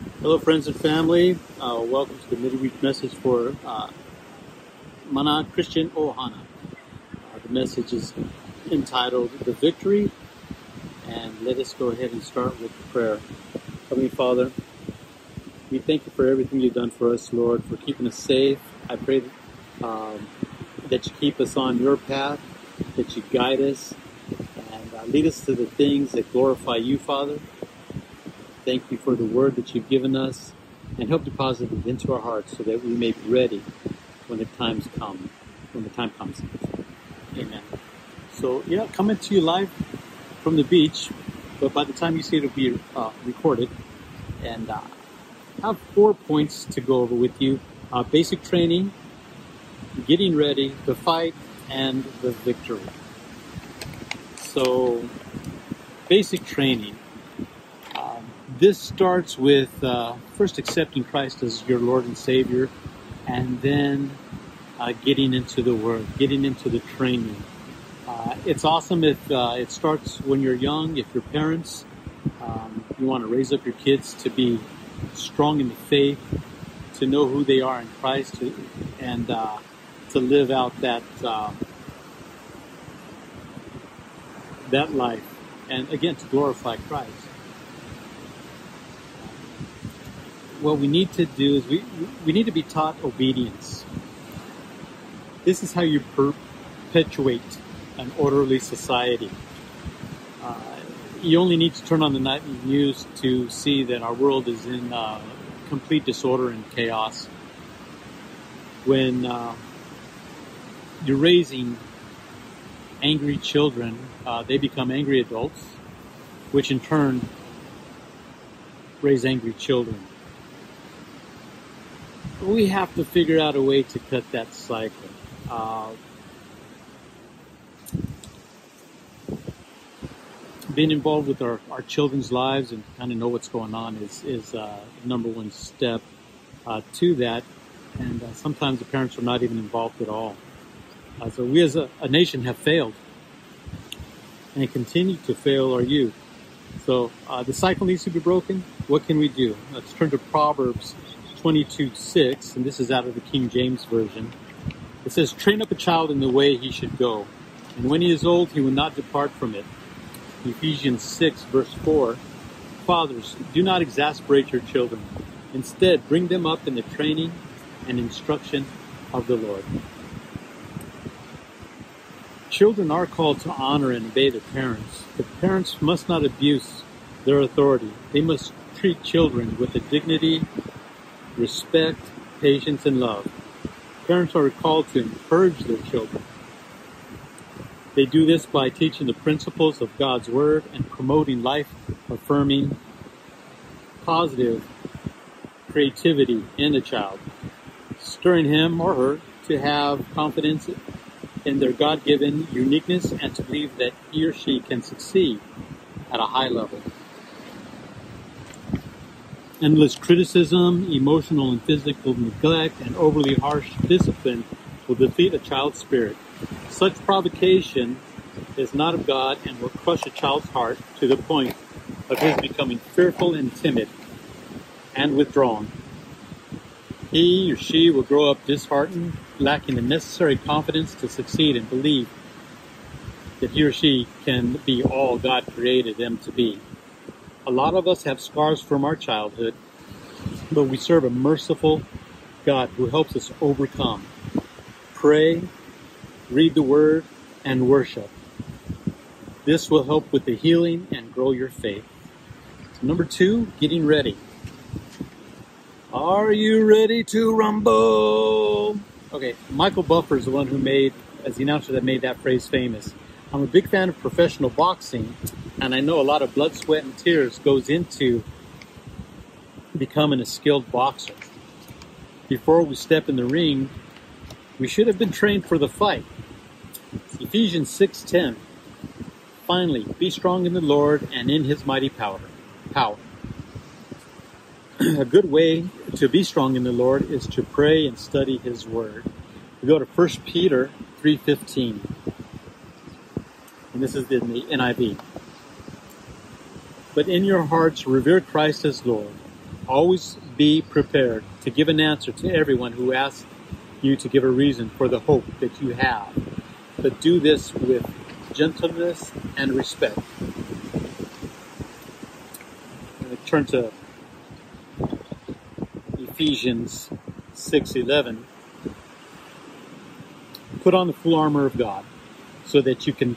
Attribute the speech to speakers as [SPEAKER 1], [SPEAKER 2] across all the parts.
[SPEAKER 1] Hello, friends and family. Uh, welcome to the midweek message for uh, Mana Christian Ohana. Uh, the message is entitled The Victory, and let us go ahead and start with prayer. Heavenly Father, we thank you for everything you've done for us, Lord, for keeping us safe. I pray um, that you keep us on your path, that you guide us, and uh, lead us to the things that glorify you, Father. Thank you for the word that you've given us and help deposit it into our hearts so that we may be ready when the times come, when the time comes. Amen. So, yeah, coming to you live from the beach, but by the time you see it, it'll be uh, recorded. And uh, I have four points to go over with you uh, basic training, getting ready, the fight, and the victory. So, basic training this starts with uh, first accepting Christ as your Lord and Savior, and then uh, getting into the Word, getting into the training. Uh, it's awesome if uh, it starts when you're young. If your parents, um, you want to raise up your kids to be strong in the faith, to know who they are in Christ, to, and uh, to live out that uh, that life, and again to glorify Christ. What we need to do is we, we need to be taught obedience. This is how you perpetuate an orderly society. Uh, you only need to turn on the nightly news to see that our world is in uh, complete disorder and chaos. When uh, you're raising angry children, uh, they become angry adults, which in turn raise angry children we have to figure out a way to cut that cycle. Uh, being involved with our, our children's lives and kind of know what's going on is, is uh, number one step uh, to that. And uh, sometimes the parents are not even involved at all. Uh, so we as a, a, nation have failed and continue to fail our youth. So uh, the cycle needs to be broken. What can we do? Let's turn to Proverbs 22 6, and this is out of the King James Version. It says, Train up a child in the way he should go, and when he is old, he will not depart from it. Ephesians 6, verse 4 Fathers, do not exasperate your children. Instead, bring them up in the training and instruction of the Lord. Children are called to honor and obey their parents, but parents must not abuse their authority. They must treat children with the dignity respect, patience, and love. Parents are called to encourage their children. They do this by teaching the principles of God's Word and promoting life affirming, positive creativity in the child, stirring him or her to have confidence in their God given uniqueness and to believe that he or she can succeed at a high level. Endless criticism, emotional and physical neglect, and overly harsh discipline will defeat a child's spirit. Such provocation is not of God and will crush a child's heart to the point of his becoming fearful and timid and withdrawn. He or she will grow up disheartened, lacking the necessary confidence to succeed and believe that he or she can be all God created them to be. A lot of us have scars from our childhood, but we serve a merciful God who helps us overcome. Pray, read the Word, and worship. This will help with the healing and grow your faith. Number two, getting ready. Are you ready to rumble? Okay, Michael Buffer is the one who made, as the announcer that made that phrase famous. I'm a big fan of professional boxing, and I know a lot of blood, sweat, and tears goes into becoming a skilled boxer. Before we step in the ring, we should have been trained for the fight. Ephesians 6:10. Finally, be strong in the Lord and in his mighty power. Power. a good way to be strong in the Lord is to pray and study his word. We go to 1 Peter 3:15 and this is in the NIV. But in your hearts, revere Christ as Lord. Always be prepared to give an answer to everyone who asks you to give a reason for the hope that you have. But do this with gentleness and respect. turn to Ephesians 6:11. Put on the full armor of God so that you can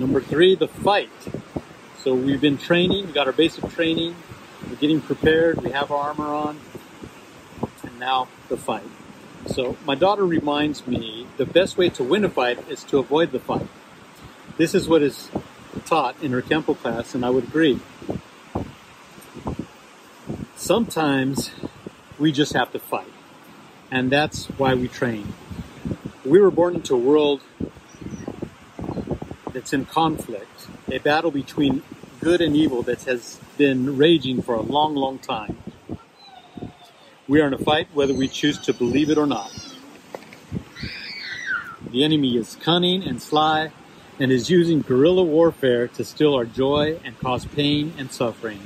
[SPEAKER 1] Number three, the fight. So we've been training, we got our basic training, we're getting prepared, we have our armor on, and now the fight. So my daughter reminds me the best way to win a fight is to avoid the fight. This is what is taught in her Kempo class, and I would agree. Sometimes we just have to fight, and that's why we train. We were born into a world that's in conflict, a battle between good and evil that has been raging for a long, long time. We are in a fight whether we choose to believe it or not. The enemy is cunning and sly and is using guerrilla warfare to steal our joy and cause pain and suffering.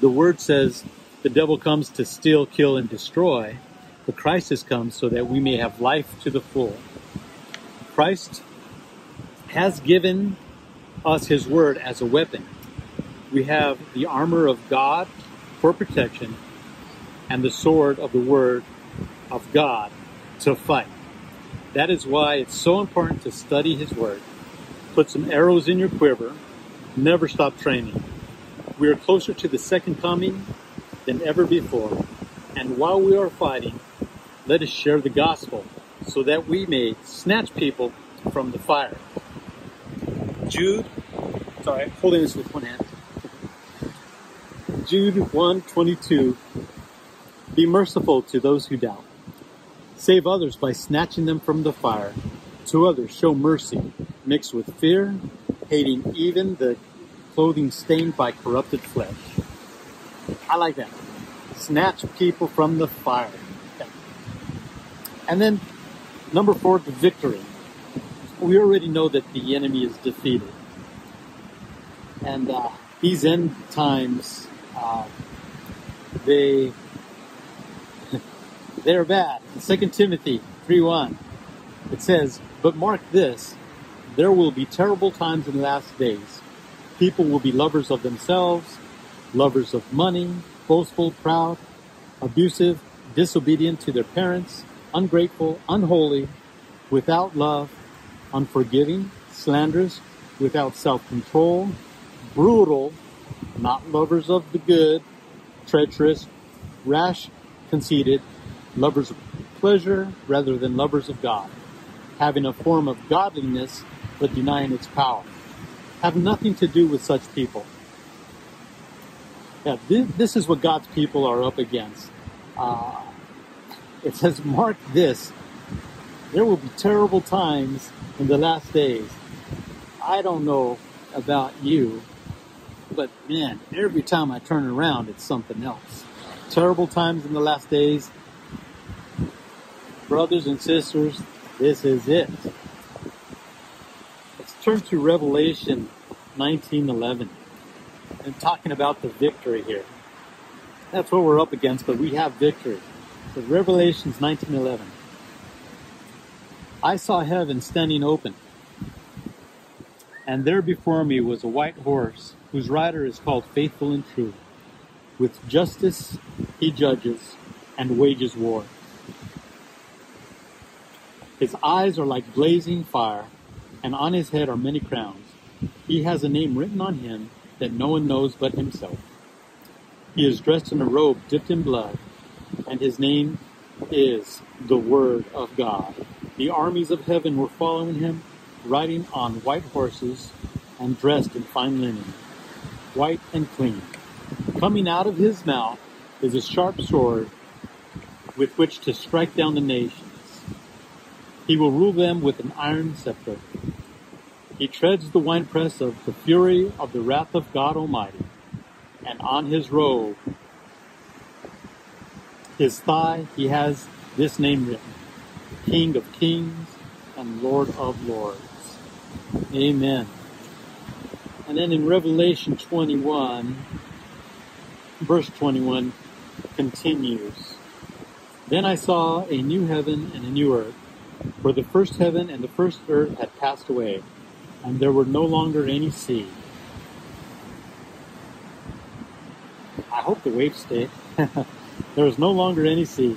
[SPEAKER 1] The word says the devil comes to steal, kill, and destroy, but Christ has come so that we may have life to the full. Christ has given us his word as a weapon. We have the armor of God for protection and the sword of the Word of God to fight. That is why it's so important to study His Word. Put some arrows in your quiver. Never stop training. We are closer to the second coming than ever before. And while we are fighting, let us share the gospel so that we may snatch people from the fire. Jude, sorry, holding this with one hand. Jude 122 be merciful to those who doubt. Save others by snatching them from the fire. To others, show mercy, mixed with fear, hating even the clothing stained by corrupted flesh. I like that. Snatch people from the fire. And then, number four, the victory. We already know that the enemy is defeated. And uh, these end times, uh, they they're bad. In 2 Timothy 3.1, it says, But mark this, there will be terrible times in the last days. People will be lovers of themselves, lovers of money, boastful, proud, abusive, disobedient to their parents, ungrateful, unholy, without love, unforgiving, slanderous, without self-control, brutal, not lovers of the good, treacherous, rash, conceited, lovers of pleasure rather than lovers of God, having a form of godliness but denying its power. Have nothing to do with such people. Yeah, this, this is what God's people are up against. Uh, it says, mark this. There will be terrible times in the last days. I don't know about you, but man, every time I turn around, it's something else. Terrible times in the last days, brothers and sisters, this is it. Let's turn to Revelation 19:11 and talking about the victory here. That's what we're up against, but we have victory. So Revelations 19:11. I saw heaven standing open, and there before me was a white horse, whose rider is called Faithful and True. With justice he judges and wages war. His eyes are like blazing fire, and on his head are many crowns. He has a name written on him that no one knows but himself. He is dressed in a robe dipped in blood, and his name is the Word of God. The armies of heaven were following him, riding on white horses and dressed in fine linen, white and clean. Coming out of his mouth is a sharp sword with which to strike down the nations. He will rule them with an iron scepter. He treads the winepress of the fury of the wrath of God Almighty, and on his robe, his thigh, he has this name written King of Kings and Lord of Lords. Amen. And then in Revelation 21, verse 21 continues. Then I saw a new heaven and a new earth, for the first heaven and the first earth had passed away, and there were no longer any sea. I hope the waves stay. there was no longer any sea.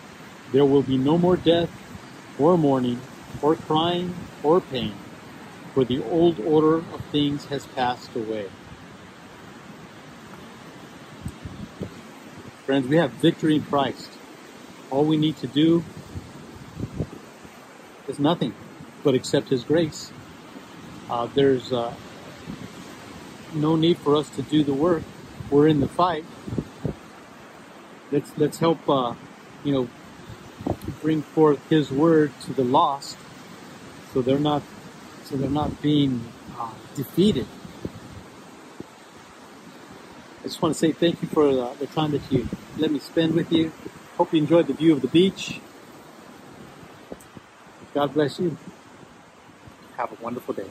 [SPEAKER 1] there will be no more death, or mourning, or crying, or pain, for the old order of things has passed away. Friends, we have victory in Christ. All we need to do is nothing but accept His grace. Uh, there's uh, no need for us to do the work. We're in the fight. Let's let's help uh, you know bring forth His word to the lost, so they're not so they're not being uh, defeated. I just want to say thank you for the, the time that you let me spend with you. Hope you enjoyed the view of the beach. God bless you. Have a wonderful day.